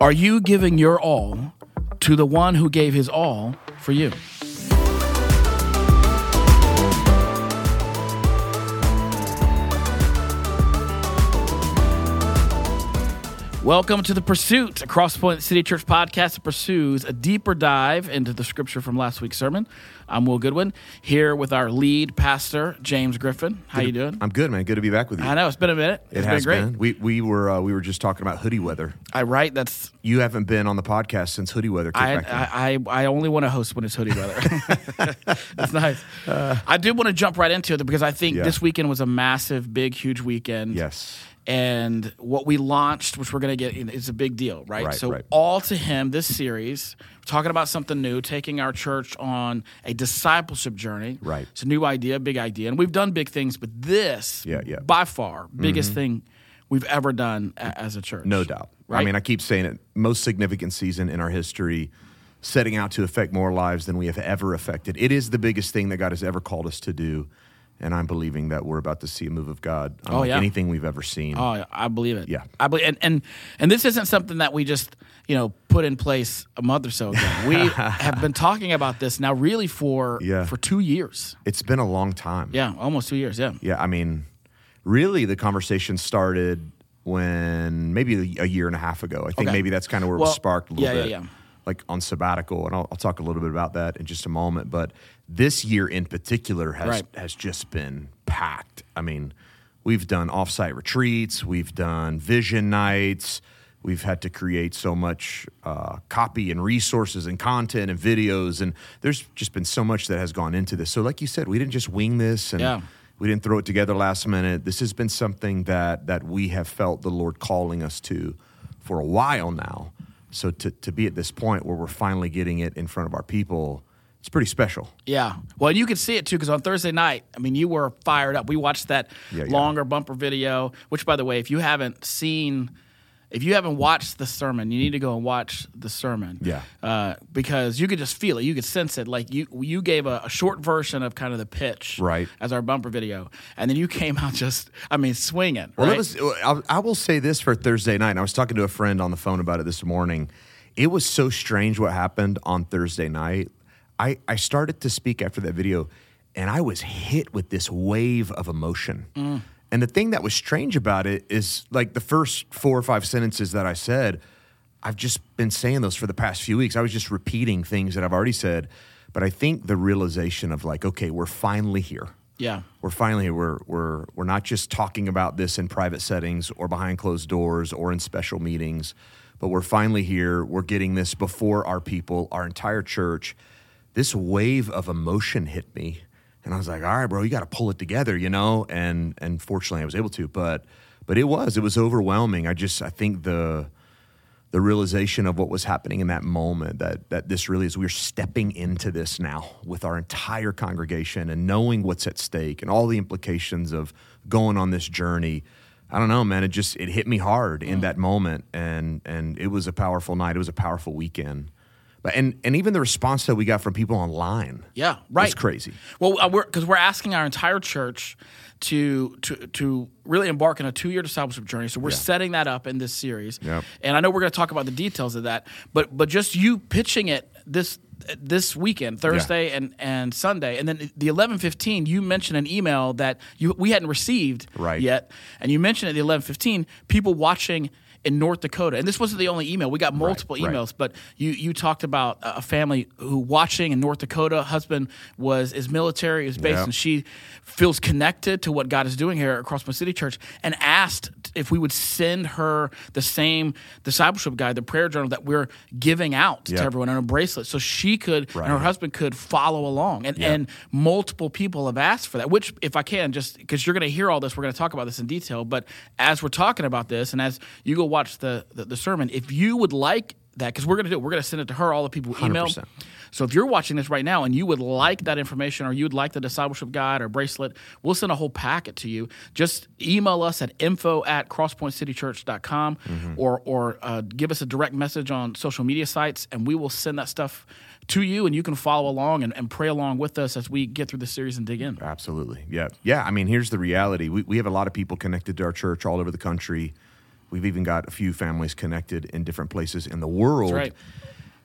Are you giving your all to the one who gave his all for you? Welcome to The Pursuit, a Crosspoint City Church podcast that pursues a deeper dive into the scripture from last week's sermon. I'm Will Goodwin, here with our lead pastor, James Griffin. How you doing? I'm good, man. Good to be back with you. I know, it's been a minute. it has been great. been. We we were uh, we were just talking about hoodie weather. I right, that's You haven't been on the podcast since hoodie weather I, back. I, I I only want to host when it's hoodie weather. That's nice. I did want to jump right into it because I think Yeah. this weekend was a massive, big, huge weekend. yes. And what we launched, which we're going to get, is a big deal, right? Right, so, right. all to him, this series, talking about something new, taking our church on a discipleship journey. Right. It's a new idea, big idea, and we've done big things, but this, Yeah, yeah. by far, biggest mm-hmm. thing we've ever done a- as a church. No doubt. Right? I mean, I keep saying it. Most significant season in our history, setting out to affect more lives than we have ever affected. It is the biggest thing that God has ever called us to do, and I'm believing that we're about to see a move of God oh, unlike Oh, yeah. anything we've ever seen. Oh, I believe it. Yeah. I believe, and, and and this isn't something that we just you know put in place a month or so ago. We have been talking about this now, really for Yeah. for two years. It's been a long time. Yeah, almost two years. Yeah. Yeah, I mean, really, the conversation started when maybe a, year and a half ago. I think Okay. maybe that's kind of where it was sparked a little yeah, yeah, bit. yeah. Like on sabbatical, and I'll, I'll talk a little bit about that in just a moment. But this year in particular has Right. has just been packed. I mean, we've done offsite retreats, we've done vision nights, we've had to create so much uh, copy and resources and content and videos, and there's just been so much that has gone into this. So, like you said, we didn't just wing this, and Yeah. we didn't throw it together last minute. This has been something that that we have felt the Lord calling us to for a while now. So to to be at this point where we're finally getting it in front of our people, it's pretty special. Yeah. Well, you could see it too because on Thursday night, I mean, you were fired up. We watched that Yeah, yeah. longer bumper video. Which, by the way, if you haven't seen. If you haven't watched the sermon, you need to go and watch the sermon. Yeah. uh, because you could just feel it, you could sense it. Like you, you gave a, a short version of kind of the pitch, Right. as our bumper video, and then you came out just, I mean, swinging. Well, right? it was. I, I will say this for Thursday night. And I was talking to a friend on the phone about it this morning. It was so strange what happened on Thursday night. I I started to speak after that video, and I was hit with this wave of emotion. Mm. And the thing that was strange about it is like the first four or five sentences that I said. I've just been saying those for the past few weeks. I was just repeating things that I've already said. But I think the realization of like, okay, we're finally here yeah, we're finally we're we're we're not just talking about this in private settings or behind closed doors or in special meetings, but we're finally here. We're getting this before our people, our entire church. This wave of emotion hit me, and I was like, "All right, bro, you got to pull it together," you know. And and fortunately, I was able to. But but it was it was overwhelming. I just I think the the realization of what was happening in that moment that that this really is we're stepping into this now with our entire congregation and knowing what's at stake and all the implications of going on this journey i don't know man it just it hit me hard in mm. that moment and and it was a powerful night it was a powerful weekend but and and even the response that we got from people online yeah, right. crazy Well, uh, we're because we're asking our entire church to to to really embark on a two year discipleship journey. So we're setting that up in this series, Yep. and I know we're going to talk about the details of that. But but just you pitching it this this weekend, Thursday and and Sunday, and then the eleven fifteen. You mentioned an email that you we hadn't received Right. yet, and you mentioned at the eleven fifteen people watching. In North Dakota, and this wasn't the only email. We got multiple right. emails, but you you talked about a family who watching in North Dakota. Husband was is military, is based, Yeah. and she feels connected to what God is doing here at Crosspoint City Church, and asked if we would send her the same discipleship guide, the prayer journal that we're giving out to everyone, and a bracelet, so she could and her husband could follow along. And and multiple people have asked for that. Which, if I can, just because you're going to hear all this, we're going to talk about this in detail. But as we're talking about this, and as you go watch the the, the sermon, if you would like that, because we're going to do it, we're going to send it to her. All the people email. 100%. So if you're watching this right now and you would like that information or you'd like the discipleship guide or bracelet, we'll send a whole packet to you. Just email us at info at crosspointcitychurch.com Mm-hmm. or, or uh, give us a direct message on social media sites and we will send that stuff to you and you can follow along and, and pray along with us as we get through the series and dig in. Absolutely. Yeah. Yeah. I mean, here's the reality we, we have a lot of people connected to our church all over the country. We've even got a few families connected in different places in the world. right.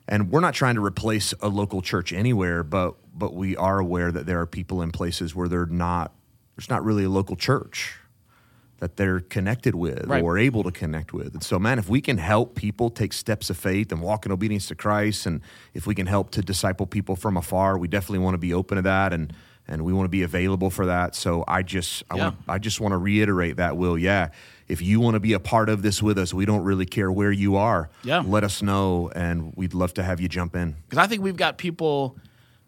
And we're not trying to replace a local church anywhere, but but we are aware that there are people in places where they're not there's not really a local church that they're connected with Right. or able to connect with. And so man, if we can help people take steps of faith and walk in obedience to Christ and if we can help to disciple people from afar, we definitely want to be open to that and and we want to be available for that. So I just I Yeah. want I just want to reiterate that will. Yeah. If you want to be a part of this with us, we don't really care where you are. Yeah. Let us know and we'd love to have you jump in. Because I think we've got people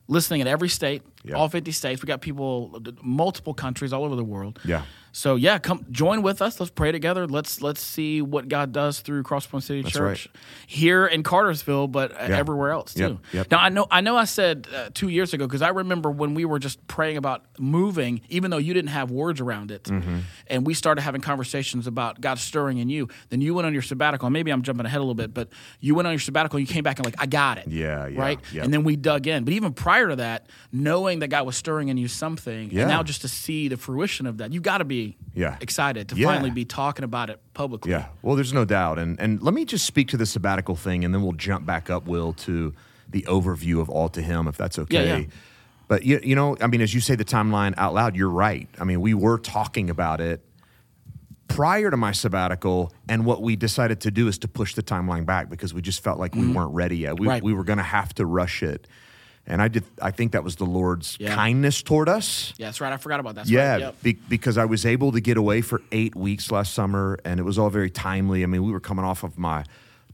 listening in every state, Yeah. all 50 states. We got people, multiple countries all over the world. Yeah. So yeah, come join with us. Let's pray together. Let's let's see what God does through Crosspoint City That's Church here in Cartersville, but uh, Yeah. everywhere else too. Yep, yep. Now I know I know I said uh, two years ago because I remember when we were just praying about moving, even though you didn't have words around it, Mm-hmm. and we started having conversations about God stirring in you. Then you went on your sabbatical. and Maybe I'm jumping ahead a little bit, but you went on your sabbatical. and You came back and like I got it. Yeah, yeah, right. yep. And then we dug in. But even prior to that, knowing that God was stirring in you something, Yeah. and now just to see the fruition of that, you got to be Yeah. excited to Yeah. finally be talking about it publicly. Yeah. Well, there's no doubt. And and let me just speak to the sabbatical thing and then we'll jump back up, Will, to the overview of all to him, if that's okay. Yeah, yeah. But you, you know, I mean, as you say the timeline out loud, you're right. I mean, we were talking about it prior to my sabbatical, and what we decided to do is to push the timeline back because we just felt like we weren't ready yet. We, Mm-hmm. Right. we were going to have to rush it, and I did. I think that was the Lord's Yeah. kindness toward us. Yeah, that's right. I forgot about that. That's Yeah, right. Yep. be, because I was able to get away for eight weeks last summer, and it was all very timely. I mean, we were coming off of my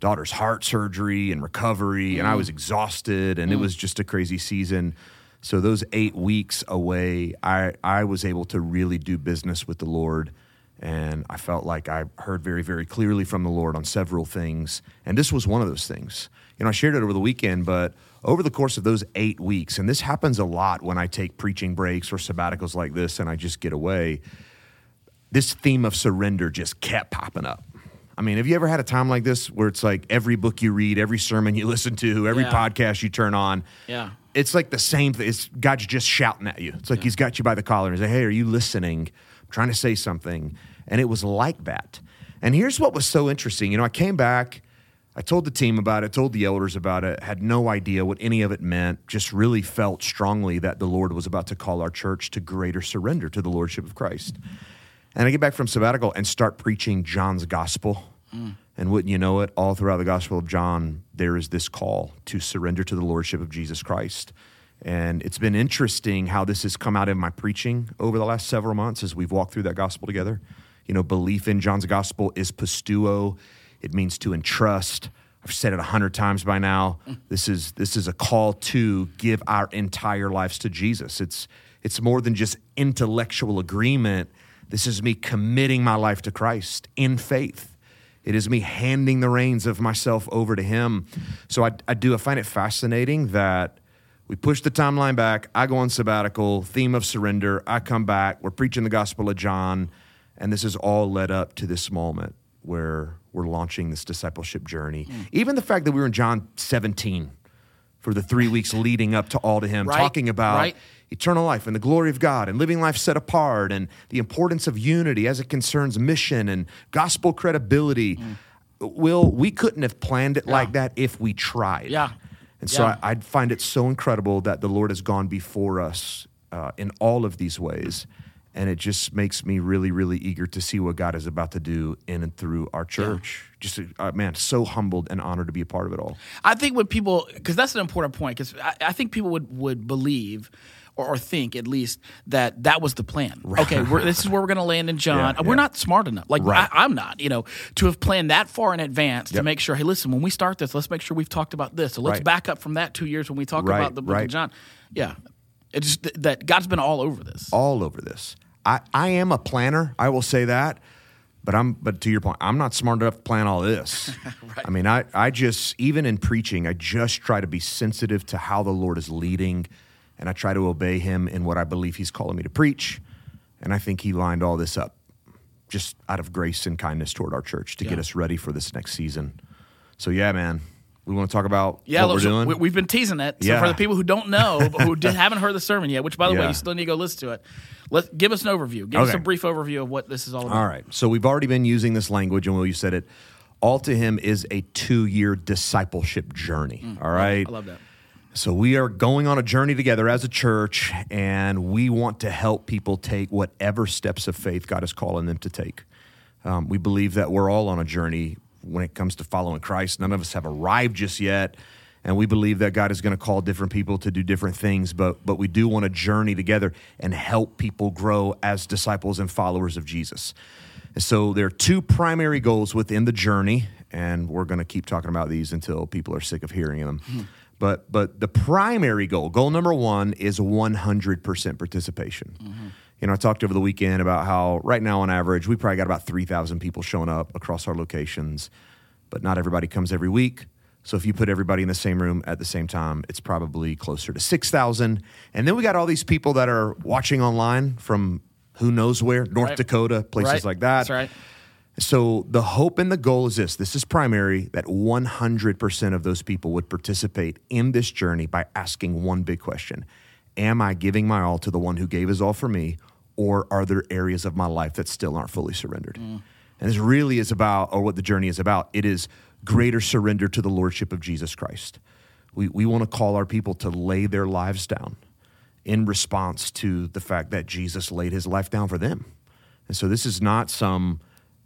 daughter's heart surgery and recovery, and I Mm. was exhausted, and it was just a crazy season. So those eight weeks away, I I was able to really do business with the Lord, and I felt like I heard very very clearly from the Lord on several things, and this was one of those things. You know, I shared it over the weekend, but over the course of those eight weeks, and this happens a lot when I take preaching breaks or sabbaticals like this, and I just get away this theme of surrender just kept popping up. I mean, have you ever had a time like this where it's like every book you read, every sermon you listen to, every Yeah. podcast you turn on, Yeah. it's like the same thing. It's God's just shouting at you. It's like He's got you by the collar and He's like, "Hey, are you listening? I'm trying to say something." And it was like that. And here's what was so interesting. You know, I came back. I told the team about it, told the elders about it, had no idea what any of it meant, just really felt strongly that the Lord was about to call our church to greater surrender to the Lordship of Christ. And I get back from sabbatical and start preaching John's gospel. Mm. And wouldn't you know it, all throughout the Gospel of John, there is this call to surrender to the Lordship of Jesus Christ. And it's been interesting how this has come out in my preaching over the last several months as we've walked through that gospel together. You know, belief in John's gospel is pisteuo, it means to entrust. I've said it a hundred times by now. This is this is a call to give our entire lives to Jesus. It's it's more than just intellectual agreement. This is me committing my life to Christ in faith. It is me handing the reins of myself over to Him. So I, I do. I find it fascinating that we push the timeline back. I go on sabbatical, theme of surrender. I come back. We're preaching the Gospel of John, and this is all led up to this moment where we're launching this discipleship journey. Even the fact that we were in John 17 for the three weeks leading up to all to Him, Right, talking about right. eternal life and the glory of God and living life set apart and the importance of unity as it concerns mission and gospel credibility. Mm. Will, we couldn't have planned it like that if we tried. Yeah. And so Yeah. I, I find it so incredible that the Lord has gone before us uh, in all of these ways. And it just makes me really, really eager to see what God is about to do in and through our church. Just, uh, man, so humbled and honored to be a part of it all. I think when people, because that's an important point, because I, I think people would, would believe or, or think at least that that was the plan. Okay, we're, this is where we're going to land in John. Yeah, We're yeah. not smart enough. Like Right. I, I'm not. You know, to have planned that far in advance to make sure. Hey, listen, when we start this, let's make sure we've talked about this. So let's Right. back up from that two years when we talk Right, about the book right. of John. Yeah, it's just th- that God's been all over this. all over this. I, I am a planner, I will say that. But I'm but to your point, I'm not smart enough to plan all this. I mean, I, I just even in preaching, I just try to be sensitive to how the Lord is leading and I try to obey him in what I believe he's calling me to preach. And I think he lined all this up just out of grace and kindness toward our church to get us ready for this next season. So yeah, man. We want to talk about Yeah, what we're look, so doing. we- we've been teasing it. So Yeah. for the people who don't know, but who did, haven't heard the sermon yet, which by the way, you still need to go listen to it. Let give us an overview. Give us a brief overview of what this is all about. All right. So we've already been using this language, and Will, you said it. All to him is a two year discipleship journey. all right. Mm. I love that. So we are going on a journey together as a church, and we want to help people take whatever steps of faith God is calling them to take. Um, we believe that we're all on a journey when it comes to following Christ. None of us have arrived just yet, and we believe that God is going to call different people to do different things. But but we do want to journey together and help people grow as disciples and followers of Jesus. And so there are two primary goals within the journey, and we're going to keep talking about these until people are sick of hearing them. Hmm. But but the primary goal, goal number one, is 100% participation. Mm-hmm. You know, I talked over the weekend about how right now on average we probably got about 3,000 people showing up across our locations, but not everybody comes every week. So if you put everybody in the same room at the same time, it's probably closer to 6,000. And then we got all these people that are watching online from who knows where, North Right. Dakota, places Right. like that. That's right. So the hope and the goal is this this is primary that 100% of those people would participate in this journey by asking one big question Am I giving my all to the one who gave his all for me, or are there areas of my life that still aren't fully surrendered? And this really is about, or what the journey is about, it is greater surrender to the Lordship of Jesus Christ. We, we want to call our people to lay their lives down in response to the fact that Jesus laid his life down for them. And so this is not some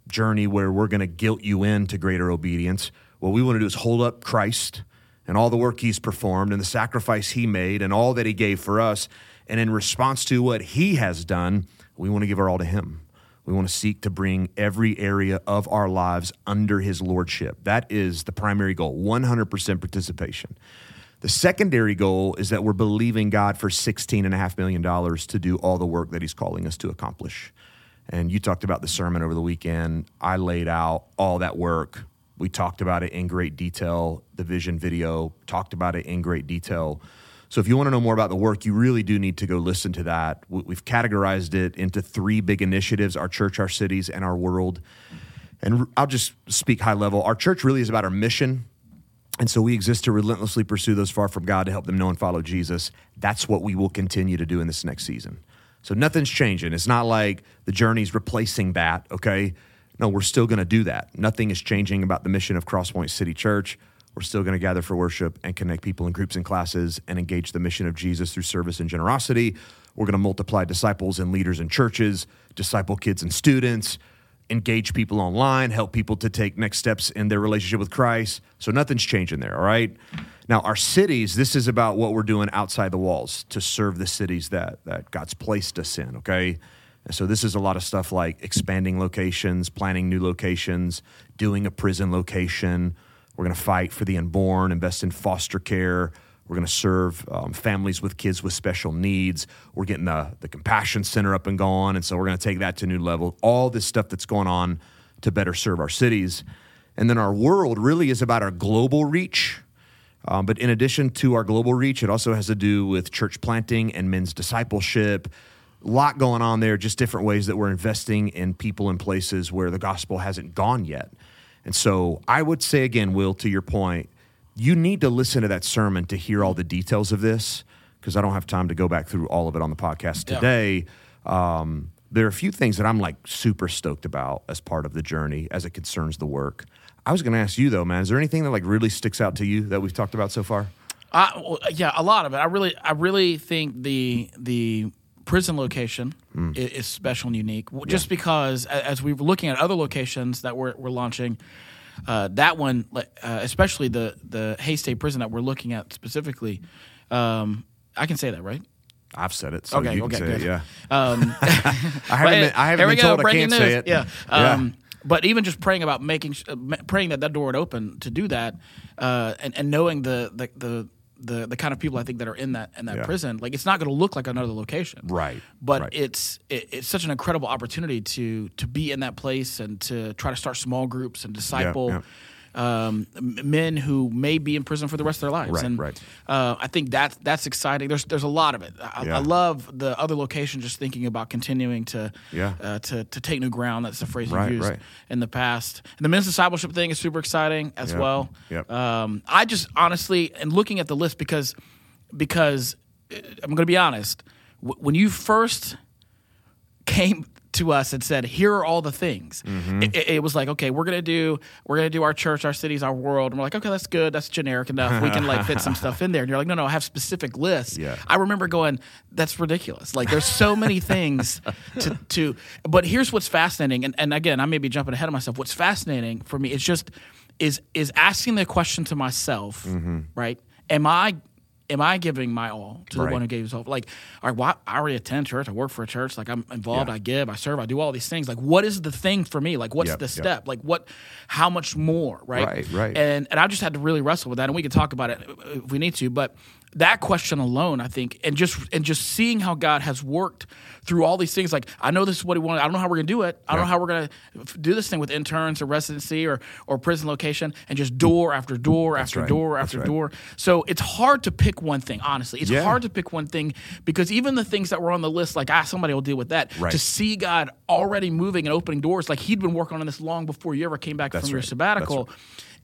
journey where we're going to guilt you into greater obedience. What we want to do is hold up Christ and all the work he's performed and the sacrifice he made and all that he gave for us. And in response to what he has done, we want to give our all to him. We want to seek to bring every area of our lives under his lordship. That is the primary goal 100% participation. The secondary goal is that we're believing God for $16.5 million to do all the work that he's calling us to accomplish. And you talked about the sermon over the weekend. I laid out all that work. We talked about it in great detail. The vision video talked about it in great detail. So if you want to know more about the work, you really do need to go listen to that. We- We've categorized it into three big initiatives our church, our cities, and our world. And I'll just speak high level. Our church really is about our mission. And so we exist to relentlessly pursue those far from God to help them know and follow Jesus. That's what we will continue to do in this next season. So nothing's changing. It's not like the journey's replacing that, okay? No, we're still going to do that. Nothing is changing about the mission of Crosspoint City Church. We're still going to gather for worship and connect people in groups and classes and engage the mission of Jesus through service and generosity. We're going to multiply disciples and leaders in churches, disciple kids and students, engage people online, help people to take next steps in their relationship with Christ. So nothing's changing there, all right? Now, our cities, this is about what we're doing outside the walls to serve the cities that, that God's placed us in, okay? And so this is a lot of stuff like expanding locations, planning new locations, doing a prison location. We're going to fight for the unborn, invest in foster care. We're going to serve um, families with kids with special needs. We're getting the, the Compassion Center up and going. And so we're going to take that to a new level. All this stuff that's going on to better serve our cities. And then our world really is about our global reach. Um, but in addition to our global reach, it also has to do with church planting and men's discipleship. A lot going on there, just different ways that we're investing in people and places where the gospel hasn't gone yet. And so I would say again, Will, to your point, you need to listen to that sermon to hear all the details of this because I don't have time to go back through all of it on the podcast Yeah. today. Um, there are a few things that I'm like super stoked about as part of the journey as it concerns the work. I was going to ask you though, man, is there anything that like really sticks out to you that we've talked about so far? Uh, well, yeah, a lot of it. I really, I really think the the prison location Hmm. i- is, special and unique. W- Just because, as we were looking at other locations that we're, we're launching, uh, that one, uh, especially the the Hays State Prison that we're looking at specifically, um, I can say that, right? I've said it, so Okay, you can okay, say it. Yeah, Um, I haven't been, I haven't here we go, told I can't say it. Yeah. Yeah. Um, But even just praying about making, praying that that door would open to do that, uh, and, and knowing the, the the the the kind of people I think that are in that in that Yeah. prison, like it's not going to look like another location, Right, But right. it's it, it's such an incredible opportunity to to be in that place and to try to start small groups and disciple. yeah. Um, men who may be in prison for the rest of their lives. Right, and right. Uh, I think that that's exciting. There's there's a lot of it. I, Yeah. I love the other location. Just thinking about continuing to Yeah. uh, to to take new ground. That's the phrase Right, you've used right. in the past. And the men's discipleship thing is super exciting as Yep, well. yep. Um, I just honestly and looking at the list because because uh, I'm going to be honest. W- when you first came to us and said, "Here are all the things," Mm-hmm. it, it- it was like, "Okay, we're gonna do we're gonna do our church, our cities, our world." And we're like, "Okay, that's good. That's generic enough. We can like fit some stuff in there." And you're like, "No, no, I have specific lists." Yeah. I remember going, "That's ridiculous. Like, there's so many things to to." But here's what's fascinating, and, and again, I may be jumping ahead of myself. What's fascinating for me is just is is asking the question to myself, Mm-hmm. right? Am I am I giving my all to the one who gave his all? Like, all right, well, I already attend church. I work for a church. Like, I'm involved. Yeah. I give. I serve. I do all these things. Like, what is the thing for me? Like, what's Yep, the yep. step? Like, what? How much more? Right. Right, right. And and I just had to really wrestle with that. And we can talk about it if we need to. But that question alone, I think, and just and just seeing how God has worked through all these things. Like, I know this is what He wanted. I don't know how we're gonna do it. I don't Yeah. know how we're gonna do this thing with interns or residency or or prison location, and just door after door after right. door That's after right. door. So it's hard to pick one thing. Honestly, it's Yeah. hard to pick one thing because even the things that were on the list, like ah, somebody will deal with that. Right. To see God already moving and opening doors, like He'd been working on this long before you ever came back That's from your sabbatical.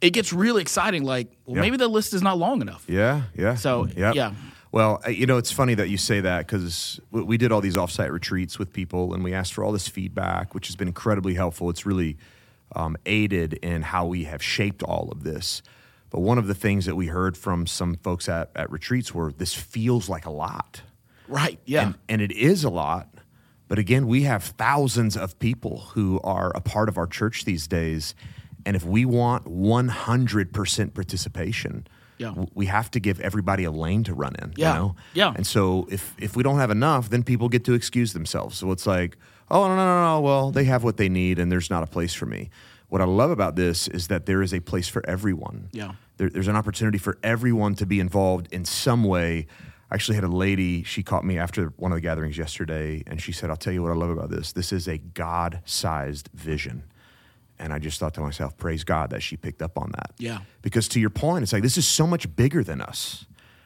It gets really exciting. Like, well, Yeah. maybe the list is not long enough. Yeah, yeah. So, Yep. yeah. Well, uh, you know, it's funny that you say that because we did all these offsite retreats with people and we asked for all this feedback, which has been incredibly helpful. It's really um, aided in how we have shaped all of this. But one of the things that we heard from some folks at, at retreats were this feels like a lot. Right. Yeah. And, and it is a lot. But again, we have thousands of people who are a part of our church these days. And if we want 100% participation, Yeah. w- we have to give everybody a lane to run in. Yeah. You know? Yeah. And so if, if we don't have enough, then people get to excuse themselves. So it's like, oh, no, no, no, no. Well, they have what they need and there's not a place for me. What I love about this is that there is a place for everyone Yeah. there, there's an opportunity for everyone to be involved in some way. I actually had a lady, she caught me after one of the gatherings yesterday, and she said, I'll tell you what I love about this. This is a God sized vision. And I just thought to myself, praise God that she picked up on that. Yeah. Because to your point, it's like this is so much bigger than us.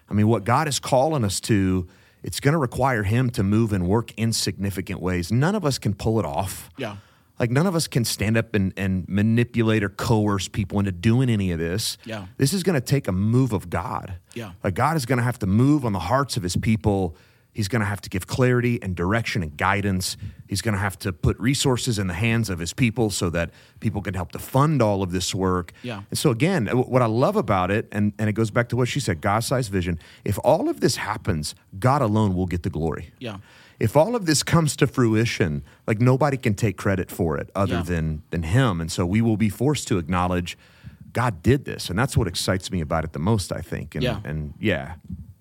I mean, what God is calling us to, it's going to require Him to move and work in significant ways. None of us can pull it off. Yeah. Like none of us can stand up and, and manipulate or coerce people into doing any of this. Yeah. This is going to take a move of God. Yeah. Like God is going to have to move on the hearts of his people. He's going to have to give clarity and direction and guidance. He's going to have to put resources in the hands of his people so that people can help to fund all of this work. Yeah. And so, again, uh, what I love about it, and, and it goes back to what she said God sized vision. If all of this happens, God alone will get the glory Yeah. if all of this comes to fruition, like nobody can take credit for it other Yeah. than than him, and so we will be forced to acknowledge God did this, and that's what excites me about it the most. I think, and Yeah. and yeah.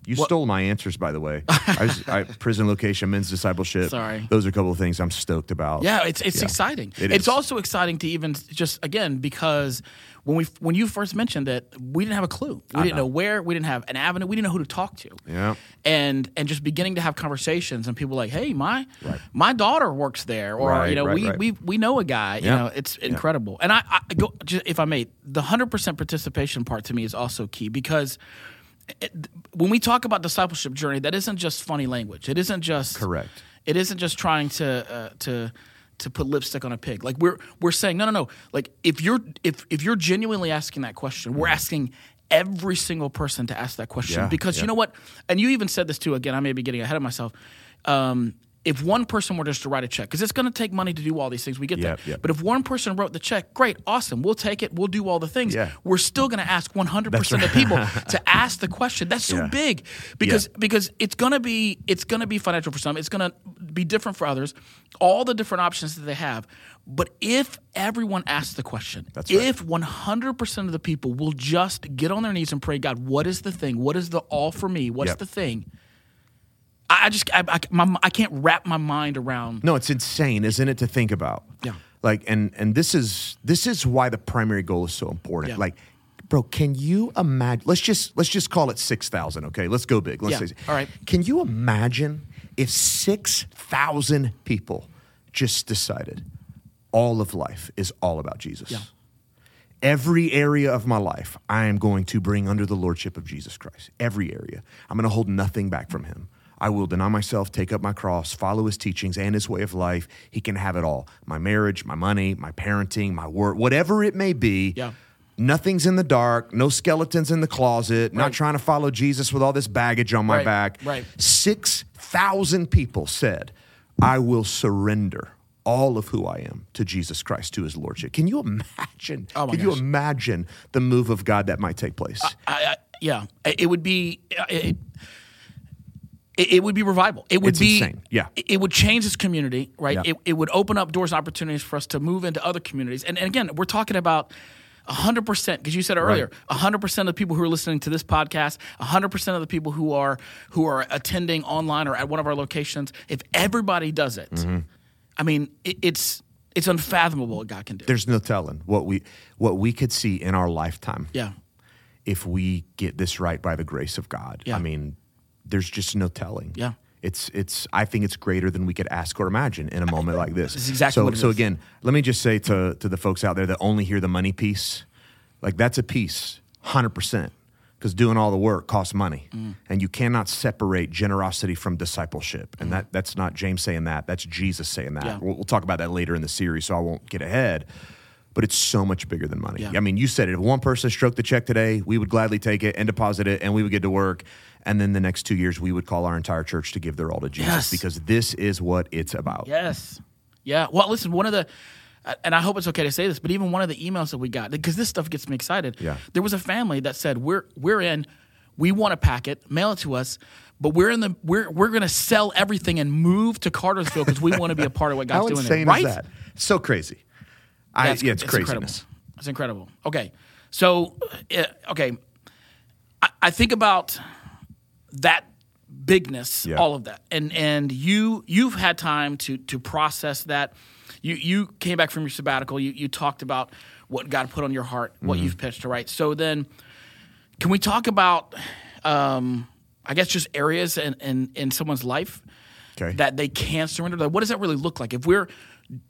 You stole my answers, by the way. I was, I, prison location, men's discipleship. Sorry. those are a couple of things I'm stoked about. Yeah, it's it's Yeah. exciting. It it's also exciting to even just again because when we when you first mentioned that we didn't have a clue. We didn't know. where. We didn't have an avenue. We didn't know who to talk to. Yeah. And and just beginning to have conversations and people like, hey, my Right. my daughter works there, or Right, you know, right, we, we we know a guy. You Yeah. know, it's incredible. And I, I go just, if I may, the hundred percent participation part to me is also key because. When we talk about discipleship journey, that isn't just funny language. It isn't just Correct. it isn't just trying to uh, to to put lipstick on a pig. Like we're we're saying no no no. Like if you're if if you're genuinely asking that question, we're asking every single person to ask that question Yeah, because yeah. you know what? And you even said this too. Again, I may be getting ahead of myself. Um, if one person were just to write a check, because it's going to take money to do all these things, we get Yep, that. yep. But if one person wrote the check, great, awesome, we'll take it, we'll do all the things. Yeah. We're still going to ask 100% of people to ask the question. That's so Yeah. big because because it's gonna be it's gonna be financial for some. It's gonna be different for others. All the different options that they have. But if everyone asks the question, right. if 100% of the people will just get on their knees and pray, God, what is the thing? What is the all for me? What's Yep. the thing? I just I, I, my, I can't wrap my mind around. No, it's insane, isn't it, to think about? Yeah. Like, and and this is this is why the primary goal is so important. Yeah. Like, bro, can you imagine? Let's just let's just call it six thousand. Okay, let's go big. Let's Yeah. say, All right. Can you imagine if six thousand people just decided all of life is all about Jesus? Yeah. Every area of my life, I am going to bring under the lordship of Jesus Christ. Every area. I'm going to hold nothing back from him. I will deny myself, take up my cross, follow his teachings and his way of life. He can have it all my marriage, my money, my parenting, my work, whatever it may be. Yeah. Nothing's in the dark, no skeletons in the closet, not trying to follow Jesus with all this baggage on my Right, back. right. 6,000 people said, I will surrender all of who I am to Jesus Christ, to his lordship. Can you imagine? Oh can you imagine the move of God that might take place? I, I, yeah, it would be. It, it, it would be revival. It would It's be insane. Yeah. It, it would change this community, right? Yeah. It, it would open up doors and opportunities for us to move into other communities. And, and again, we're talking about hundred percent because you said earlier. hundred percent of the people who are listening to this podcast, hundred percent of the people who are who are attending online or at one of our locations. If everybody does it, Mm-hmm. I mean, it, it's it's unfathomable what God can do. There's no telling what we what we could see in our lifetime yeah, if we get this right by the grace of God. Yeah. I mean, there's just no telling. Yeah. It's it's I think it's greater than we could ask or imagine in a moment like this. It's exactly so so is. again, let me just say to to the folks out there that only hear the money piece, like that's a piece, hundred percent. Because doing all the work costs money, Mm. and you cannot separate generosity from discipleship. And that that's not James saying that; that's Jesus saying that. Mm. Yeah. We'll, we'll talk about that later in the series, so I won't get ahead. But it's so much bigger than money. Yeah. I mean, you said it. If one person stroked the check today, we would gladly take it and deposit it, and we would get to work. And then the next two years, we would call our entire church to give their all to Jesus Yes. because this is what it's about. Yes. Yeah. Well, listen, one of the, and I hope it's okay to say this, but even one of the emails that we got, because this stuff gets me excited. Yeah. There was a family that said, "We're we're in, we want a packet, mail it to us, but we're in the we're we're going to sell everything and move to Cartersville because we want to be a part of what God's How doing." insane there. Right? is that? So crazy. I, yeah, it's, incredible. craziness. It's incredible. Okay, so uh, okay, I, I think about that bigness, Yeah. all of that, and and you you've had time to to process that. You you came back from your sabbatical. You you talked about what God put on your heart, what Mm-hmm. you've pitched to write. So then, can we talk about? Um, I guess just areas in, in, in someone's life Okay. that they can surrender. Like, what does that really look like? If we're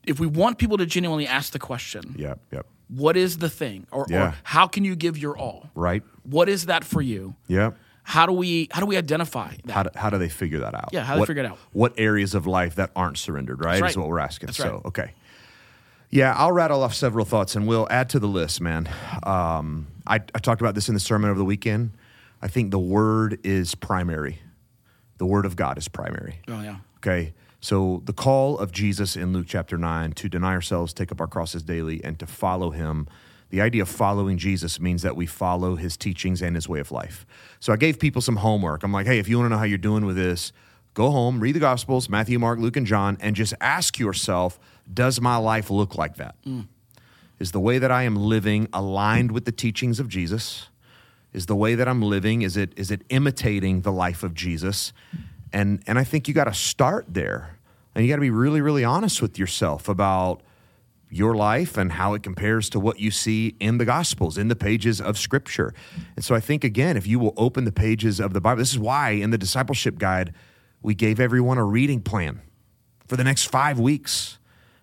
if we want people to genuinely ask the question, Yep, yep. what is the thing or, Yeah. or how can you give your all Right? what is that for you Yep. how do we how do we identify that How do, how do they figure that out? Yeah, how do they What- figure it out? What areas of life that aren't surrendered, right? right. Is what we're asking. That's so, okay. Yeah, I'll rattle off several thoughts and we'll add to the list, man. Um, I, I talked about this in the sermon over the weekend. I think the word is primary. The word of God is primary. oh yeah Okay. So the call of Jesus in Luke chapter 9 to deny ourselves, take up our crosses daily, and to follow him. The idea of following Jesus means that we follow his teachings and his way of life. So I gave people some homework. I'm like, hey, if you want to know how you're doing with this, go home, read the Gospels Matthew, Mark, Luke, and John, and just ask yourself, does my life look like that? Mm. Is the way that I am living aligned with the teachings of Jesus? Is the way that I'm living is it is it imitating the life of Jesus? And and I think you got to start there. And you got to be really really honest with yourself about your life and how it compares to what you see in the gospels in the pages of scripture. And so I think again if you will open the pages of the Bible this is why in the discipleship guide we gave everyone a reading plan for the next 5 weeks.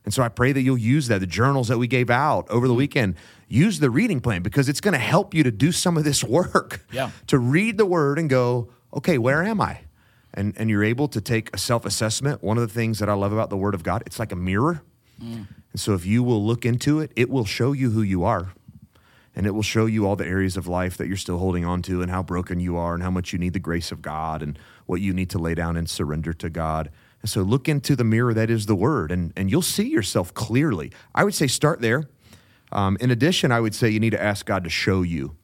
And so I pray that you'll use that. The journals that we gave out over the mm-hmm. weekend, use the reading plan because it's going to help you to do some of this work. Yeah. To read the word and go, okay, where am I? And, and you're able to take a self assessment. One of the things that I love about the word of God, it's like a mirror. And so if you will look into it, it will show you who you are. And it will show you all the areas of life that you're still holding on to and how broken you are and how much you need the grace of God and what you need to lay down and surrender to God. And so look into the mirror that is the word and, and you'll see yourself clearly. I would say start there. Um, in addition, I would say you need to ask God to show you.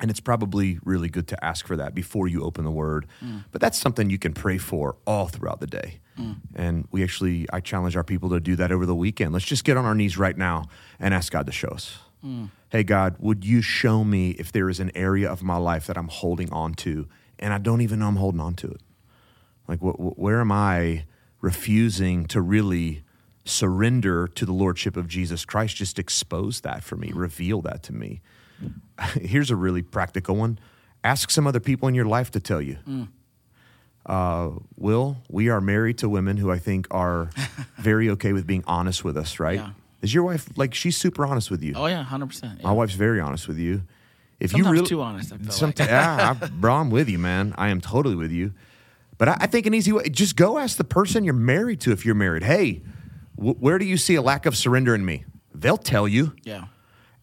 And it's probably really good to ask for that before you open the word. Mm. But that's something you can pray for all throughout the day. Mm. And we actually, I challenge our people to do that over the weekend. Let's just get on our knees right now and ask God to show us. Mm. Hey, God, would you show me if there is an area of my life that I'm holding on to and I don't even know I'm holding on to it? Like, wh- wh- where am I refusing to really surrender to the Lordship of Jesus Christ? Just expose that for me, reveal that to me. Here's a really practical one ask some other people in your life to tell you. Uh, Will, we are married to women who I think are very okay with being honest with us, right? Yeah. Is your wife like she's super honest with you? Oh yeah, hundred percent. My wife's very honest with you. If Sometimes you really too honest. I feel Somet- like. yeah, I, bro, I'm with you, man. I am totally with you. But I, I think an easy way, just go ask the person you're married to if you're married. Hey, wh- where do you see a lack of surrender in me? They'll tell you. yeah.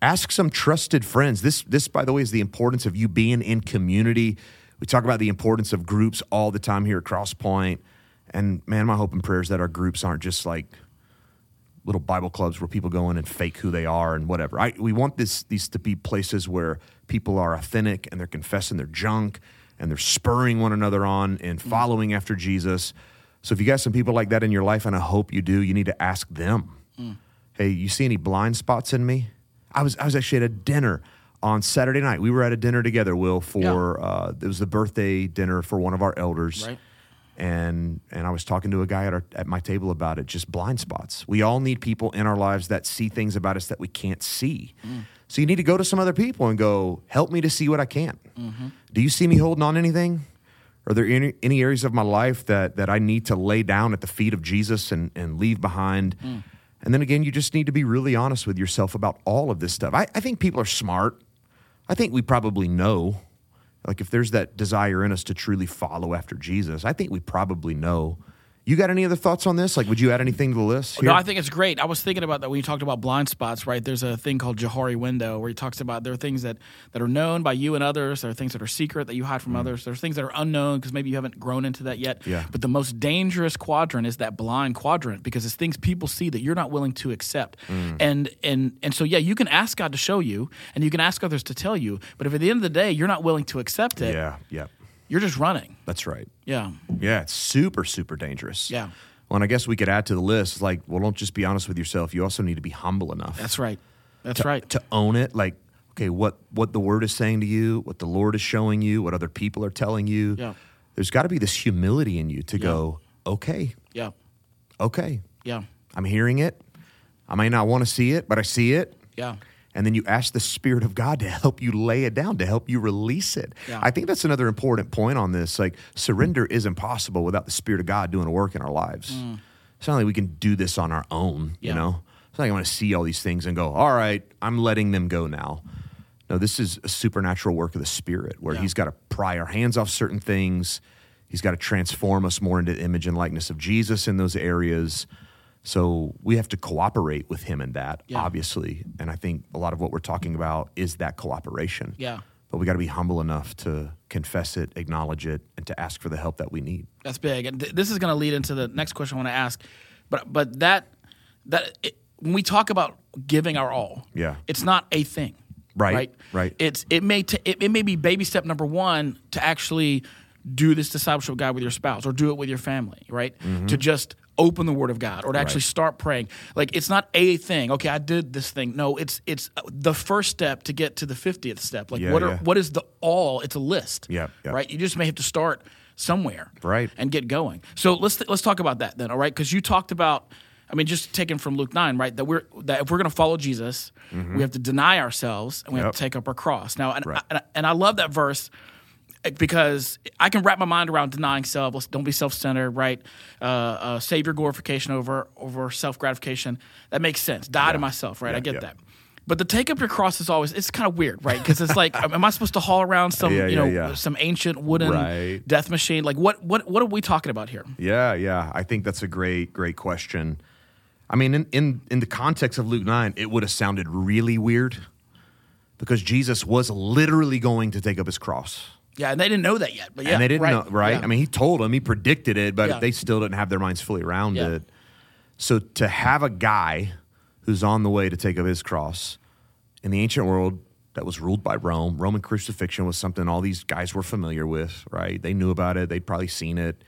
Ask some trusted friends. This, this, by the way, is the importance of you being in community. We talk about the importance of groups all the time here at Crosspoint. And man, my hope and prayer is that our groups aren't just like little Bible clubs where people go in and fake who they are and whatever. I, we want this these to be places where people are authentic and they're confessing their junk and they're spurring one another on and mm-hmm. following after Jesus. So if you got some people like that in your life, and I hope you do, you need to ask them. Mm. Hey, you see any blind spots in me? I was I was actually at a dinner on Saturday night. We were at a dinner together, Will, for uh, it was the birthday dinner for one of our elders Right. and and I was talking to a guy at our, at my table about it, just blind spots. We all need people in our lives that see things about us that we can't see. Mm. So you need to go to some other people and go, help me to see what I can't. Mm-hmm. Do you see me holding on anything? Are there any, any areas of my life that that I need to lay down at the feet of Jesus and, and leave behind? Mm. And then again, you just need to be really honest with yourself about all of this stuff. I, I think people are smart. I think we probably know like if there's that desire in us to truly follow after Jesus, I think we probably know. You got any other thoughts on this? Like, would you add anything to the list? No. I think it's great. I was thinking about that when you talked about blind spots, right? There's a thing called Johari window where he talks about there are things that, that are known by you and others. There are things that are secret that you hide from others. There's things that are unknown because maybe you haven't grown into that yet. Mm. Yeah. But the most dangerous quadrant is that blind quadrant because it's things people see that you're not willing to accept. Mm. And and and so yeah, you can ask God to show you and you can ask others to tell you, but if at the end of the day you're not willing to accept it, yeah, yeah, you're just running. that's right. Yeah. Yeah, it's super, super dangerous. Yeah. Well, and I guess we could add to the list, like, well, don't just be honest with yourself. You also need to be humble enough That's right. That's to, right. to own it. Like, okay, what what the Word is saying to you, what the Lord is showing you, what other people are telling you. Yeah. There's got to be this humility in you to go, okay, Yeah. okay, Yeah. I'm hearing it. I may not want to see it, but I see it. Yeah. And then you ask the Spirit of God to help you lay it down, to help you release it. Yeah. I think that's another important point on this. Like, surrender is impossible without the Spirit of God doing a work in our lives. Mm. It's not like we can do this on our own, Yeah. you know? It's not like I'm going to see all these things and go, all right, I'm letting them go now. No, this is a supernatural work of the Spirit where Yeah. He's got to pry our hands off certain things. He's got to transform us more into the image and likeness of Jesus in those areas. So we have to cooperate with him in that, Yeah. obviously. And I think a lot of what we're talking about is that cooperation. Yeah. But we got to be humble enough to confess it, acknowledge it, and to ask for the help that we need. That's big, and th- this is going to lead into the next question I want to ask. But but that that it, when we talk about giving our all, Yeah. it's not a thing, Right, Right, right. It's it may t- it, it may be baby step number one to actually do this discipleship guide with your spouse or do it with your family, right? Mm-hmm. To just open the Word of God or to actually start praying. Like it's not a thing. Okay, I did this thing. No, it's it's the first step to get to the fiftieth step. Like Yeah, what are yeah. what is the all? It's a list. Yeah, yeah. right. You just may have to start somewhere, Right. and get going. So let's let's talk about that then, all right? Because you talked about, I mean, just taken from Luke nine, right? That we're that if we're going to follow Jesus, mm-hmm. we have to deny ourselves and we have to take up our cross. Now, and, Right. I, and, I, and I love that verse because I can wrap my mind around denying self. Let's don't be self centered, right? Uh, uh, save your glorification over over self gratification. That makes sense. Die to myself, right? Yeah, I get yeah. that. But the take up your cross is always it's kind of weird, right? Because it's like, am I supposed to haul around some Yeah, you yeah, know yeah. some ancient wooden Right. death machine? Like what what what are we talking about here? Yeah, yeah. I think that's a great, great question. I mean, in, in, in the context of Luke 9, it would have sounded really weird because Jesus was literally going to take up his cross. Yeah, and they didn't know that yet. But yeah, and they didn't right, know, right? yeah. I mean, he told them, he predicted it, but Yeah. they still didn't have their minds fully around Yeah. it. So to have a guy who's on the way to take up his cross in the ancient world that was ruled by Rome, Roman crucifixion was something all these guys were familiar with, right? They knew about it, they'd probably seen it.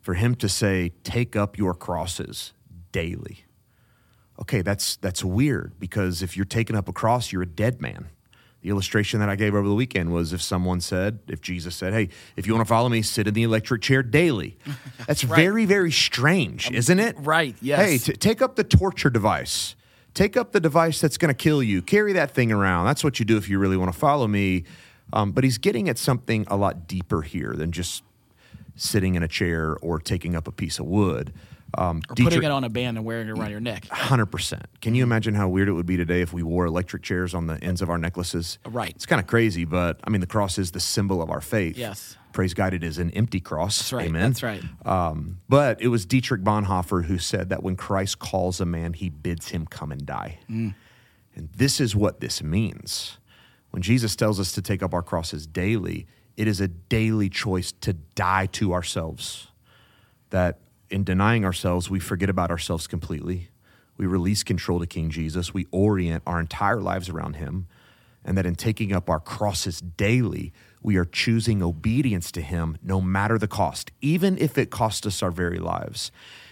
For him to say, "Take up your crosses daily," okay, that's that's weird because if you're taking up a cross, you're a dead man. The illustration that I gave over the weekend was if someone said, if Jesus said, "Hey, if you want to follow me, sit in the electric chair daily." That's very, very strange, isn't it? right, yes. Hey, t- take up the torture device. Take up the device that's going to kill you. Carry that thing around. That's what you do if you really want to follow me. Um, but he's getting at something a lot deeper here than just sitting in a chair or taking up a piece of wood. Um, or Dietrich- putting it on a band and wearing it around your neck. Hundred percent. Can you imagine how weird it would be today if we wore electric chairs on the ends of our necklaces? Right. It's kind of crazy, but I mean, the cross is the symbol of our faith. Yes. Praise God, it is an empty cross. That's right. Amen. That's right. Um, but it was Dietrich Bonhoeffer who said that when Christ calls a man, he bids him come and die. Mm. And this is what this means. When Jesus tells us to take up our crosses daily, it is a daily choice to die to ourselves. That in denying ourselves, we forget about ourselves completely. We release control to King Jesus. We orient our entire lives around him. And that in taking up our crosses daily, we are choosing obedience to him no matter the cost, even if it costs us our very lives.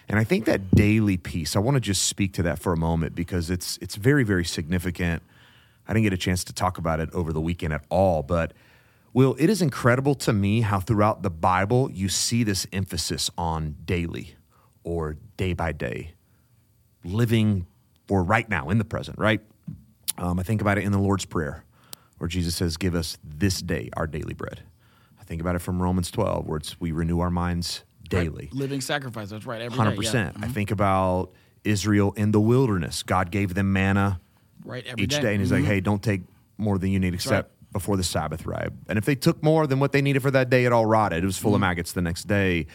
And I think that daily piece, I want to just speak to that for a moment because it's it's very, very significant. I didn't get a chance to talk about it over the weekend at all, but Will, it is incredible to me how throughout the Bible you see this emphasis on daily or day by day, living for right now in the present, right? Um, I think about it in the Lord's Prayer, where Jesus says, Give us this day our daily bread. I think about it from Romans 12, where it's we renew our minds daily. Living sacrifice. That's right. Every day, Hundred yeah. percent. I think about Israel in the wilderness. God gave them manna Right. Every each day. day, and He's like, "Hey, don't take more than you need, except right. Before the Sabbath, right?" And if they took more than what they needed for that day, it all rotted. It was full Mm-hmm. of maggots the next day.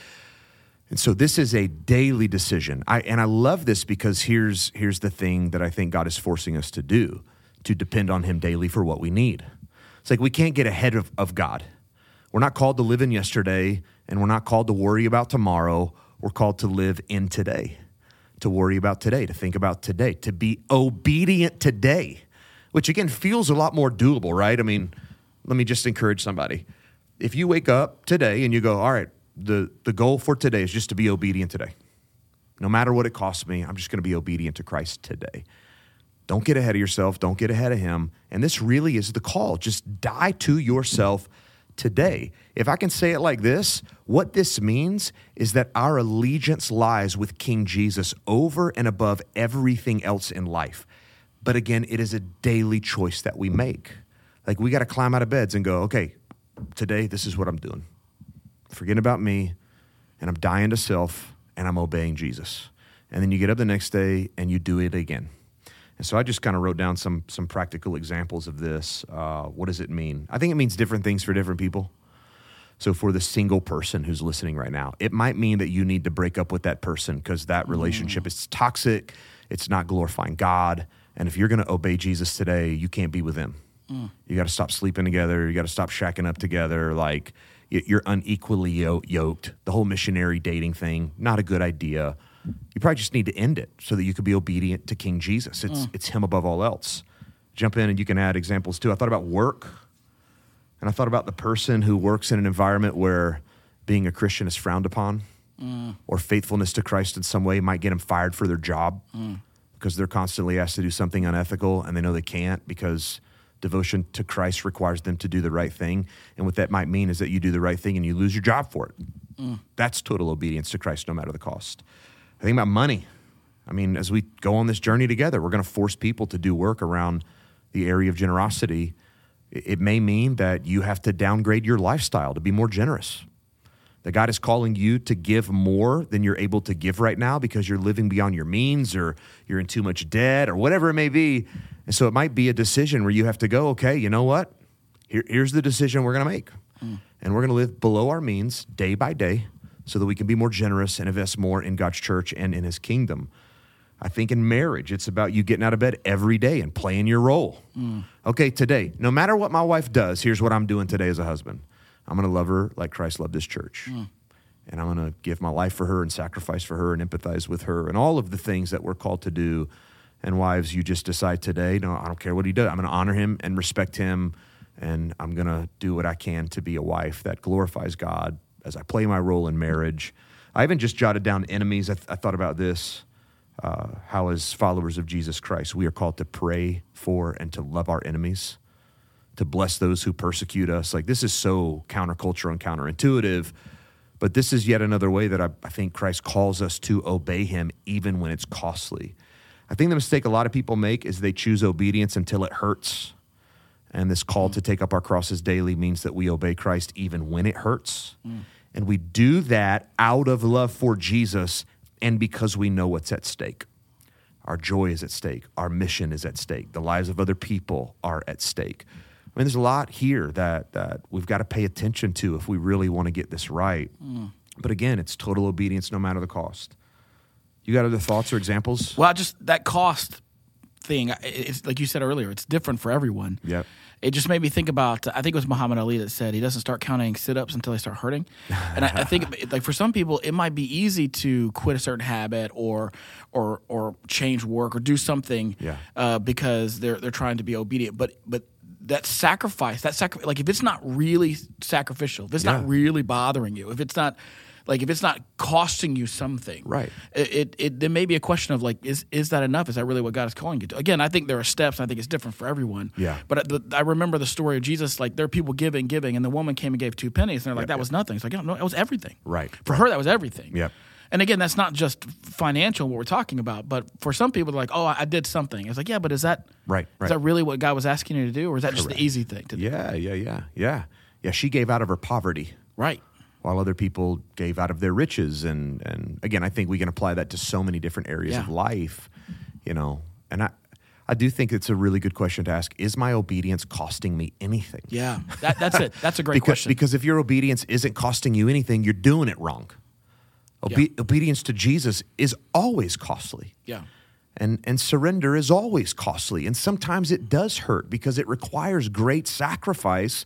And so this is a daily decision. I and I love this because here's here's the thing that I think God is forcing us to do: to depend on Him daily for what we need. It's like we can't get ahead of, of God. We're not called to live in yesterday, and we're not called to worry about tomorrow. We're called to live in today, to worry about today, to think about today, to be obedient today, which again feels a lot more doable, right? I mean, let me just encourage somebody. If you wake up today and you go, all right, the, the goal for today is just to be obedient today. No matter what it costs me, I'm just going to be obedient to Christ today. Don't get ahead of yourself. Don't get ahead of him. And this really is the call. Just die to yourself today. If I can say it like this, what this means is that our allegiance lies with King Jesus over and above everything else in life. But again, it is a daily choice that we make. Like we got to climb out of beds and go, okay, today, this is what I'm doing. Forgetting about me, and I'm dying to self, and I'm obeying Jesus. And then you get up the next day and you do it again. And so I just kind of wrote down some some practical examples of this. Uh, what does it mean? I think it means different things for different people. So for the single person who's listening right now, it might mean that you need to break up with that person because that relationship is toxic. It's not glorifying God. And if you're going to obey Jesus today, you can't be with him. Mm. You got to stop sleeping together. You got to stop shacking up together. Like you're unequally yoked. The whole missionary dating thing, not a good idea. You probably just need to end it so that you could be obedient to King Jesus. It's mm. it's him above all else. Jump in and you can add examples too. I thought about work, and I thought about the person who works in an environment where being a Christian is frowned upon, mm. or faithfulness to Christ in some way might get them fired for their job because they're constantly asked to do something unethical and they know they can't because devotion to Christ requires them to do the right thing. And what that might mean is that you do the right thing and you lose your job for it. Mm. That's total obedience to Christ, no matter the cost. I think about money. I mean, as we go on this journey together, we're going to force people to do work around the area of generosity. It it may mean that you have to downgrade your lifestyle to be more generous. That God is calling you to give more than you're able to give right now because you're living beyond your means or you're in too much debt or whatever it may be. And so it might be a decision where you have to go, okay, you know what? Here, here's the decision we're going to make. Hmm. And we're going to live below our means day by day so that we can be more generous and invest more in God's church and in his kingdom. I think in marriage, it's about you getting out of bed every day and playing your role. Hmm. Okay, today, no matter what my wife does, here's what I'm doing today as a husband I'm going to love her like Christ loved his church. And I'm going to give my life for her and sacrifice for her and empathize with her and all of the things that we're called to do. And wives, you just decide today, no, I don't care what he does. I'm going to honor him and respect him. And I'm going to do what I can to be a wife that glorifies God as I play my role in marriage. I even just jotted down enemies. I, th- I thought about this uh, how, as followers of Jesus Christ, we are called to pray for and to love our enemies, to bless those who persecute us. Like, this is so countercultural and counterintuitive, but this is yet another way that I, I think Christ calls us to obey him, even when it's costly. I think the mistake a lot of people make is they choose obedience until it hurts. And this call to take up our crosses daily means that we obey Christ even when it hurts. Mm. And we do that out of love for Jesus and because we know what's at stake. Our joy is at stake. Our mission is at stake. The lives of other people are at stake. I mean, there's a lot here that, that we've got to pay attention to if we really want to get this right. Mm. But again, it's total obedience no matter the cost. You got other thoughts or examples? Well, just that cost thing. It's like you said earlier. It's different for everyone. Yep. It just made me think about. I think it was Muhammad Ali that said he doesn't start counting sit-ups until they start hurting. And I, I think, like for some people, it might be easy to quit a certain habit or or or change work or do something yeah. uh, because they're they're trying to be obedient. But but that sacrifice, that sacrifice, like if it's not really sacrificial, if it's yeah. not really bothering you, if it's not like if it's not costing you something, right? It, it, it there may be a question of like, is is that enough? Is that really what God is calling you to? Again, I think there are steps. I think it's different for everyone. Yeah. But I, I remember the story of Jesus. Like there are people giving, giving, and the woman came and gave two pennies, and they're like, yep, that yep. was nothing. It's like, no, it was everything. Right. For right. her, that was everything. Yep. And again, that's not just financial what we're talking about, but for some people, they're like, "Oh, I did something." It's like, yeah, but is that right? right. Is that really what God was asking you to do, or is that Correct. just the easy thing to do? Yeah, yeah, yeah, yeah, yeah. She gave out of her poverty, right? while other people gave out of their riches. And, and again, I think we can apply that to so many different areas yeah. of life, you know. And I, I do think it's a really good question to ask. Is my obedience costing me anything? Yeah, that, that's it. That's a great because, question. Because if your obedience isn't costing you anything, you're doing it wrong. Obe- yeah. Obedience to Jesus is always costly. Yeah. And, and surrender is always costly. And sometimes it does hurt because it requires great sacrifice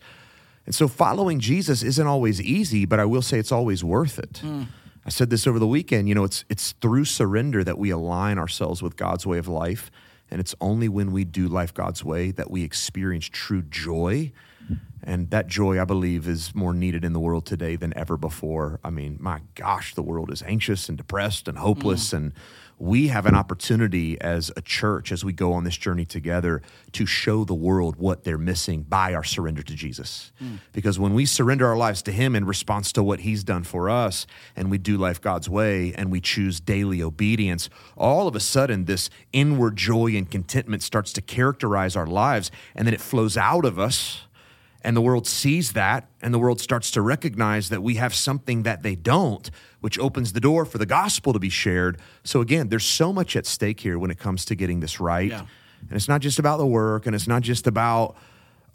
and so following Jesus isn't always easy, but I will say it's always worth it. Mm. I said this over the weekend, you know, it's it's through surrender that we align ourselves with God's way of life, and it's only when we do life God's way that we experience true joy. And that joy, I believe, is more needed in the world today than ever before. I mean, my gosh, the world is anxious and depressed and hopeless mm. and we have an opportunity as a church as we go on this journey together to show the world what they're missing by our surrender to Jesus. Mm. Because when we surrender our lives to Him in response to what He's done for us, and we do life God's way, and we choose daily obedience, all of a sudden this inward joy and contentment starts to characterize our lives, and then it flows out of us and the world sees that, and the world starts to recognize that we have something that they don't, which opens the door for the gospel to be shared. So, again, there's so much at stake here when it comes to getting this right. Yeah. And it's not just about the work, and it's not just about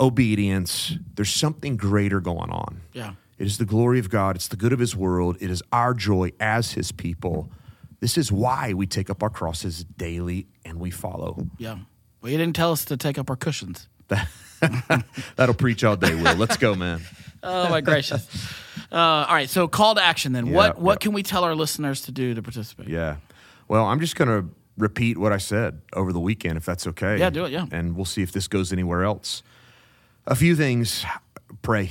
obedience. There's something greater going on. Yeah. It is the glory of God, it's the good of His world, it is our joy as His people. This is why we take up our crosses daily and we follow. Yeah. Well, you didn't tell us to take up our cushions. That'll preach all day, Will. Let's go, man. oh my gracious! Uh, all right, so call to action then. Yeah, what what yeah. can we tell our listeners to do to participate? Yeah, well, I'm just going to repeat what I said over the weekend, if that's okay. Yeah, do it. Yeah, and we'll see if this goes anywhere else. A few things. Pray.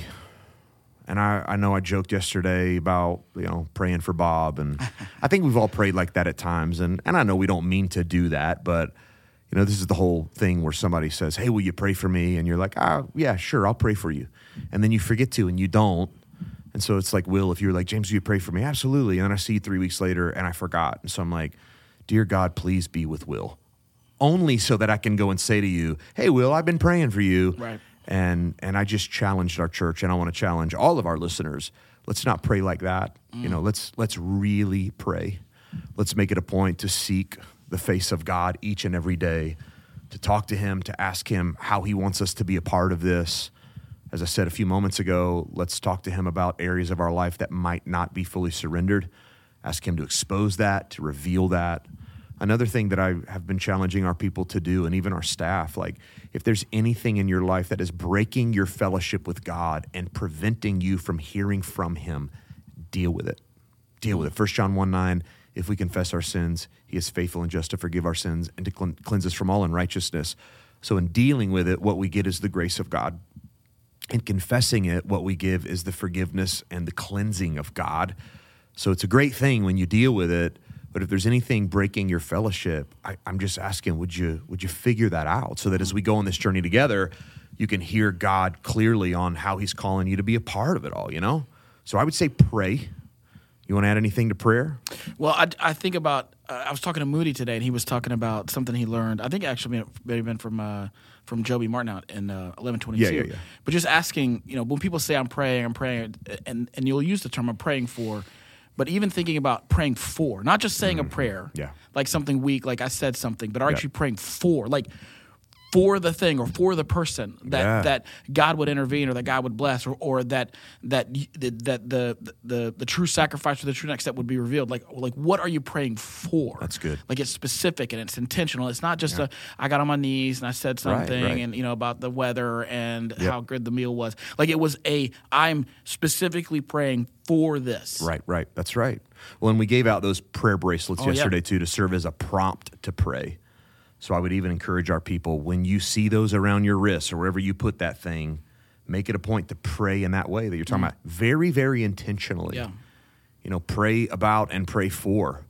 And I, I know I joked yesterday about you know praying for Bob, and I think we've all prayed like that at times, and and I know we don't mean to do that, but you know, this is the whole thing where somebody says, Hey, will you pray for me? And you're like, Ah, yeah, sure, I'll pray for you. And then you forget to and you don't. And so it's like, Will, if you're like, James, will you pray for me? Absolutely. And then I see you three weeks later and I forgot. And so I'm like, Dear God, please be with Will. Only so that I can go and say to you, Hey, Will, I've been praying for you. Right. And and I just challenged our church and I want to challenge all of our listeners. Let's not pray like that. Mm. You know, let's let's really pray. Let's make it a point to seek the face of God each and every day, to talk to Him, to ask Him how He wants us to be a part of this. As I said a few moments ago, let's talk to Him about areas of our life that might not be fully surrendered. Ask Him to expose that, to reveal that. Another thing that I have been challenging our people to do, and even our staff, like if there's anything in your life that is breaking your fellowship with God and preventing you from hearing from Him, deal with it. Deal with it. First John 1 9 if we confess our sins, he is faithful and just to forgive our sins and to cleanse us from all unrighteousness. So, in dealing with it, what we get is the grace of God. In confessing it, what we give is the forgiveness and the cleansing of God. So, it's a great thing when you deal with it. But if there's anything breaking your fellowship, I, am just asking, would you would you figure that out so that as we go on this journey together, you can hear God clearly on how He's calling you to be a part of it all. You know, so I would say pray you want to add anything to prayer? Well, I, I think about. Uh, I was talking to Moody today, and he was talking about something he learned. I think actually maybe been from uh, from Joby Martin out in uh, eleven twenty two. Yeah, yeah, yeah. But just asking, you know, when people say I'm praying, I'm praying, and and you'll use the term I'm praying for but even thinking about praying for, not just saying a prayer, Mm-hmm. Yeah. like something weak, like I said something, but are actually praying for, like for the thing or for the person that Yeah. that God would intervene or that God would bless or, or that that that the, the the true sacrifice or the true next step would be revealed. Like like what are you praying for? That's good. Like it's specific and it's intentional. It's not just a I got on my knees and I said something right. and you know about the weather and how good the meal was. Like it was a I'm specifically praying for this. Right, right. That's right. Well, and we gave out those prayer bracelets Oh, yeah. yesterday too to serve as a prompt to pray. So I would even encourage our people when you see those around your wrists or wherever you put that thing, make it a point to pray in that way that you're talking mm. about very, very intentionally. Yeah. You know, pray about and pray for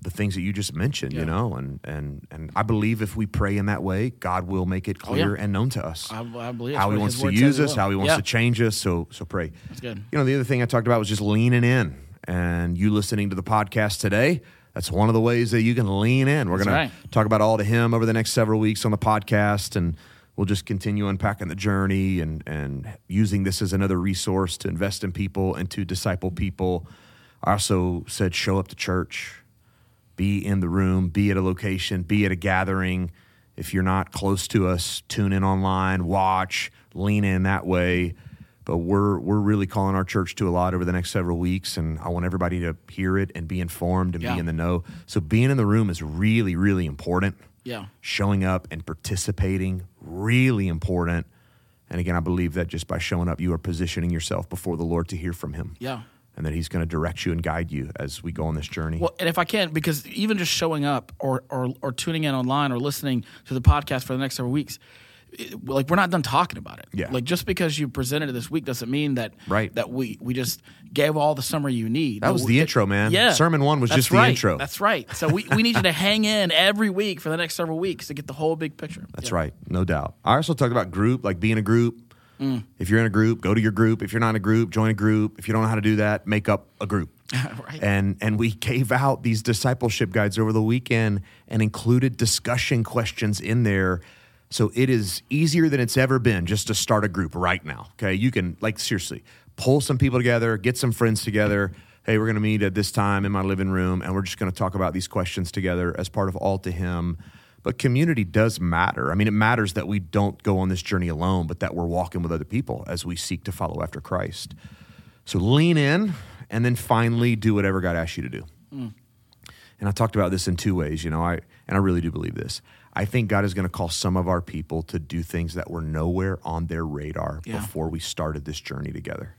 the things that you just mentioned, Yeah. you know, and and and I believe if we pray in that way, God will make it Oh, yeah. clear and known to us I, I believe how he wants to use us, well. how he wants Yeah. to change us. So so pray. That's good. You know, the other thing I talked about was just leaning in. And you listening to the podcast today, that's one of the ways that you can lean in. We're going right. to talk about all to him over the next several weeks on the podcast and we'll just continue unpacking the journey and and using this as another resource to invest in people and to disciple people. I also said show up to church be in the room, be at a location, be at a gathering. If you're not close to us, tune in online, watch, lean in that way. But we're we're really calling our church to a lot over the next several weeks, and I want everybody to hear it and be informed and Yeah. be in the know. So being in the room is really really important. Yeah. Showing up and participating really important. And again, I believe that just by showing up, you are positioning yourself before the Lord to hear from Him. Yeah. And that He's going to direct you and guide you as we go on this journey. Well, and if I can, because even just showing up or, or or tuning in online or listening to the podcast for the next several weeks, it- like we're not done talking about it. Yeah. Like just because you presented it this week doesn't mean that Right. that we we just gave all the summary you need. That No, was the intro, man. Yeah. Sermon one was That's just the right. intro. That's right. So we, we need you to hang in every week for the next several weeks to get the whole big picture. That's Yeah. right, no doubt. I also talked about group, like being a group. Mm. If you're in a group, go to your group. If you're not in a group, join a group. If you don't know how to do that, make up a group. Right. And and we gave out these discipleship guides over the weekend and included discussion questions in there. So it is easier than it's ever been just to start a group right now. Okay, you can like seriously pull some people together, get some friends together. Hey, we're going to meet at this time in my living room, and we're just going to talk about these questions together as part of All to Him. But community does matter. I mean, it matters that we don't go on this journey alone, but that we're walking with other people as we seek to follow after Christ. So lean in and then finally do whatever God asks you to do. Mm. And I talked about this in two ways, you know, I and I really do believe this. I think God is going to call some of our people to do things that were nowhere on their radar Yeah. before we started this journey together.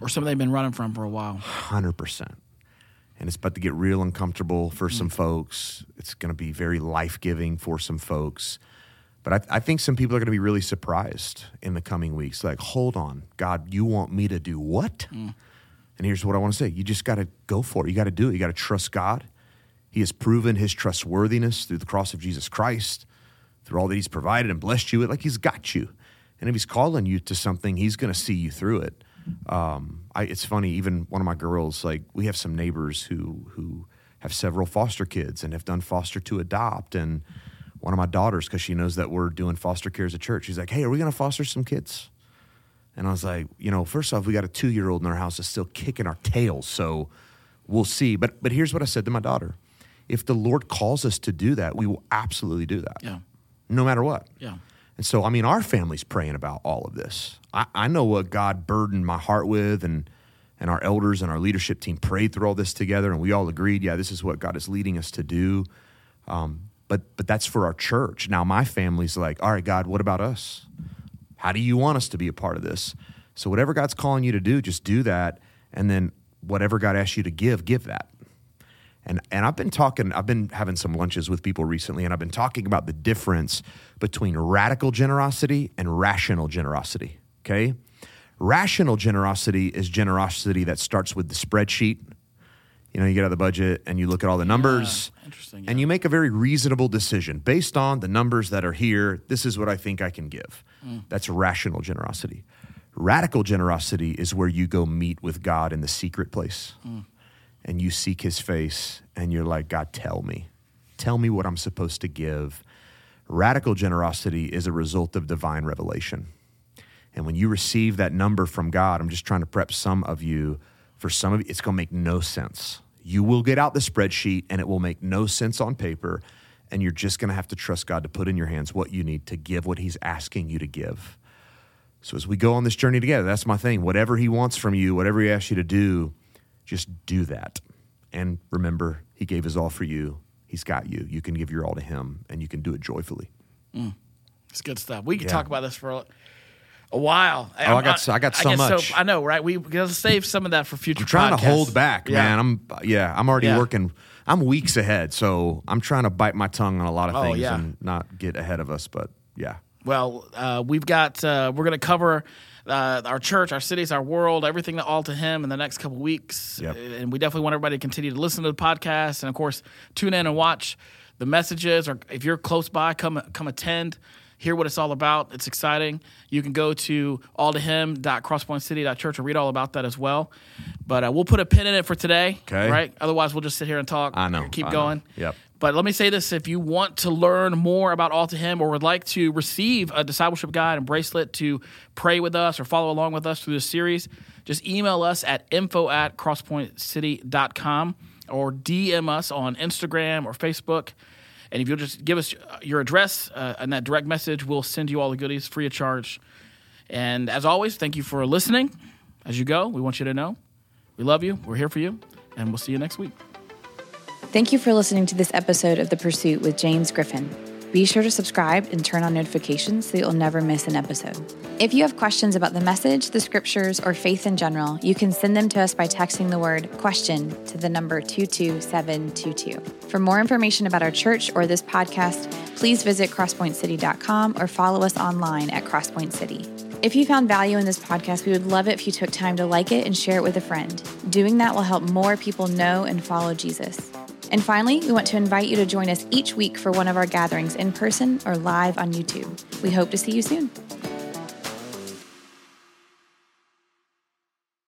Or something they've been running from for a while. 100%. And it's about to get real uncomfortable for some mm. folks. It's going to be very life giving for some folks. But I, I think some people are going to be really surprised in the coming weeks. Like, hold on, God, you want me to do what? Mm. And here's what I want to say you just got to go for it. You got to do it. You got to trust God. He has proven his trustworthiness through the cross of Jesus Christ, through all that he's provided and blessed you with. Like, he's got you. And if he's calling you to something, he's going to see you through it. Um, I, it's funny, even one of my girls, like, we have some neighbors who, who have several foster kids and have done foster to adopt. And one of my daughters, because she knows that we're doing foster care as a church, she's like, hey, are we going to foster some kids? And I was like, you know, first off, we got a two year old in our house that's still kicking our tails. So we'll see. But but here's what I said to my daughter. If the Lord calls us to do that, we will absolutely do that. Yeah. No matter what. Yeah. And so, I mean, our family's praying about all of this. I, I know what God burdened my heart with, and and our elders and our leadership team prayed through all this together, and we all agreed, yeah, this is what God is leading us to do. Um, but but that's for our church. Now, my family's like, all right, God, what about us? How do you want us to be a part of this? So, whatever God's calling you to do, just do that, and then whatever God asks you to give, give that. And and I've been talking, I've been having some lunches with people recently, and I've been talking about the difference between radical generosity and rational generosity. Okay? Rational generosity is generosity that starts with the spreadsheet. You know, you get out the budget and you look at all the numbers. interesting, And you make a very reasonable decision based on the numbers that are here. This is what I think I can give. Mm. That's rational generosity. Radical generosity is where you go meet with God in the secret place mm. And you seek his face and you're like, God, tell me. Tell me what I'm supposed to give. Radical generosity is a result of divine revelation. And when you receive that number from God, I'm just trying to prep some of you For some of you, it's going to make no sense. You will get out the spreadsheet and it will make no sense on paper. And you're just going to have to trust God to put in your hands what you need to give what He's asking you to give. So as we go on this journey together, that's my thing. Whatever He wants from you, whatever He asks you to do, just do that. And remember, He gave His all for you. He's got you. You can give your all to Him and you can do it joyfully. It's good stuff. We could Yeah. talk about this for a, a while. Oh, I got I got so guess much. I know, right? We gotta save some of that for future. I'm trying podcasts. to hold back, Yeah. man. I'm yeah, I'm already Yeah. working. I'm weeks ahead, so I'm trying to bite my tongue on a lot of Oh, things yeah. and not get ahead of us. But yeah, Well, uh, we've got uh, we're going to cover uh, our church, our cities, our world, everything all to Him in the next couple weeks, Yep. and we definitely want everybody to continue to listen to the podcast, and of course, tune in and watch the messages. Or if you're close by, come come attend. Hear what it's all about. It's exciting. You can go to alltohim.crosspointcity.church and read all about that as well. But uh, we'll put a pin in it for today. Okay. Right? Otherwise, we'll just sit here and talk. I know, Keep I know. going. Yep. But let me say this if you want to learn more about All to Him or would like to receive a discipleship guide and bracelet to pray with us or follow along with us through this series, just email us at info at crosspointcity.com or DM us on Instagram or Facebook. And if you'll just give us your address uh, and that direct message, we'll send you all the goodies free of charge. And as always, thank you for listening. As you go, we want you to know we love you, we're here for you, and we'll see you next week. Thank you for listening to this episode of The Pursuit with James Griffin. Be sure to subscribe and turn on notifications so you'll never miss an episode. If you have questions about the message, the scriptures, or faith in general, you can send them to us by texting the word question to the number 22722. For more information about our church or this podcast, please visit crosspointcity.com or follow us online at Crosspoint City. If you found value in this podcast, we would love it if you took time to like it and share it with a friend. Doing that will help more people know and follow Jesus. And finally, we want to invite you to join us each week for one of our gatherings in person or live on YouTube. We hope to see you soon.